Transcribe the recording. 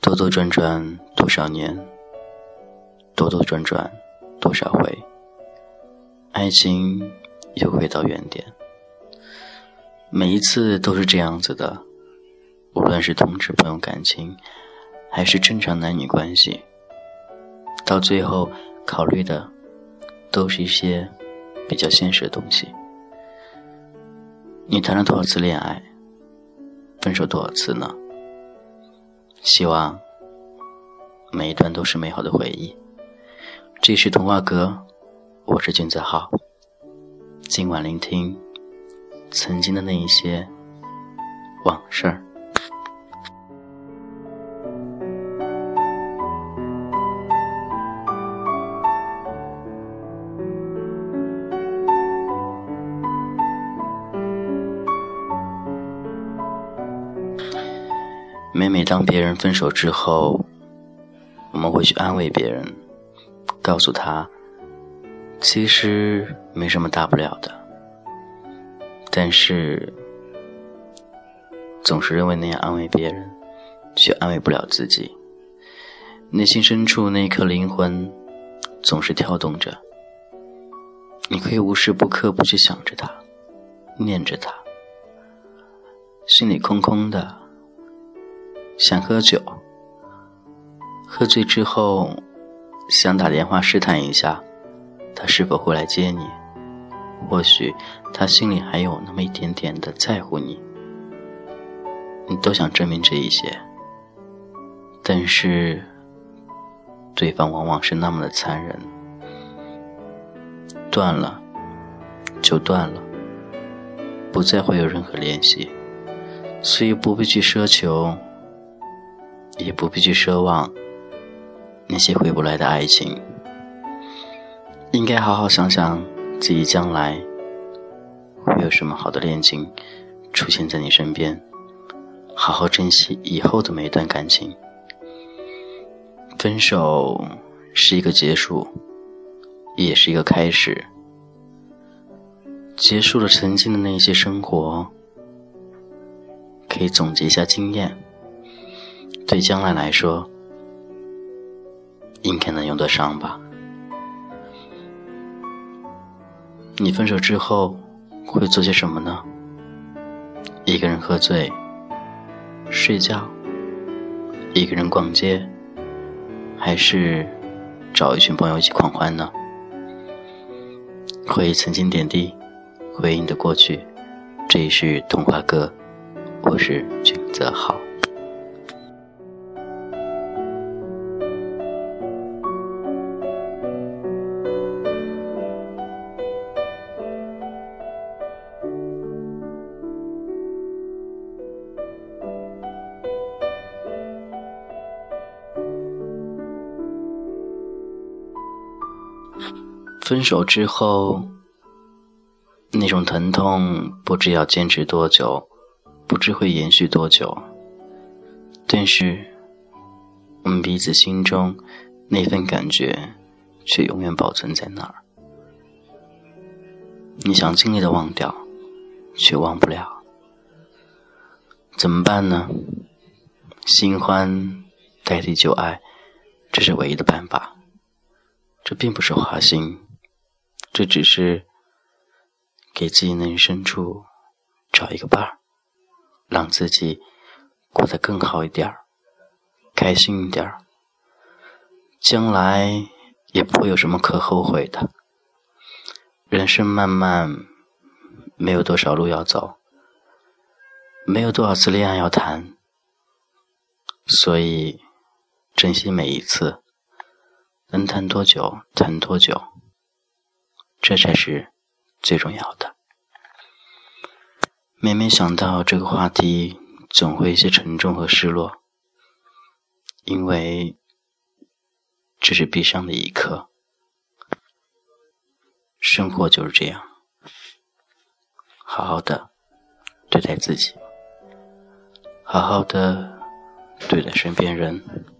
兜兜转转多少年，兜兜转转多少回，爱情又回到原点。每一次都是这样子的，无论是同志朋友感情，还是正常男女关系，到最后考虑的都是一些比较现实的东西。你谈了多少次恋爱？分手多少次呢？希望每一段都是美好的回忆。这是童话阁，我是君子浩。今晚聆听曾经的那一些往事儿。每每当别人分手之后，我们会去安慰别人，告诉他，其实没什么大不了的。但是，总是认为那样安慰别人，却安慰不了自己。内心深处那颗灵魂，总是跳动着。你可以无时不刻不去想着他，念着他，心里空空的。想喝酒，喝醉之后想打电话试探一下，他是否会来接你。或许他心里还有那么一点点的在乎你，你都想证明这一些，但是对方往往是那么的残忍。断了就断了，不再会有任何联系，所以不必去奢求。也不必去奢望那些回不来的爱情，应该好好想想自己将来会有什么好的恋情出现在你身边，好好珍惜以后的每一段感情。分手是一个结束，也是一个开始，结束了曾经的那些生活，可以总结一下经验。对将来来说，应该能用得上吧。你分手之后会做些什么呢？一个人喝醉、睡觉，一个人逛街，还是找一群朋友一起狂欢呢？回忆曾经点滴，回忆你的过去。这里是童话哥，我是君泽浩。分手之后，那种疼痛不知要坚持多久，不知会延续多久。但是，我们彼此心中那份感觉，却永远保存在那儿。你想尽力的忘掉，却忘不了，怎么办呢？新欢代替旧爱，这是唯一的办法。这并不是花心。这只是给自己内心深处找一个伴儿，让自己过得更好一点儿，开心一点儿，将来也不会有什么可后悔的。人生漫漫，没有多少路要走，没有多少次恋爱要谈，所以珍惜每一次，能谈多久谈多久。这才是最重要的。每每想到这个话题，总会有些沉重和失落，因为这是悲伤的一刻。生活就是这样，好好的对待自己，好好的对待身边人。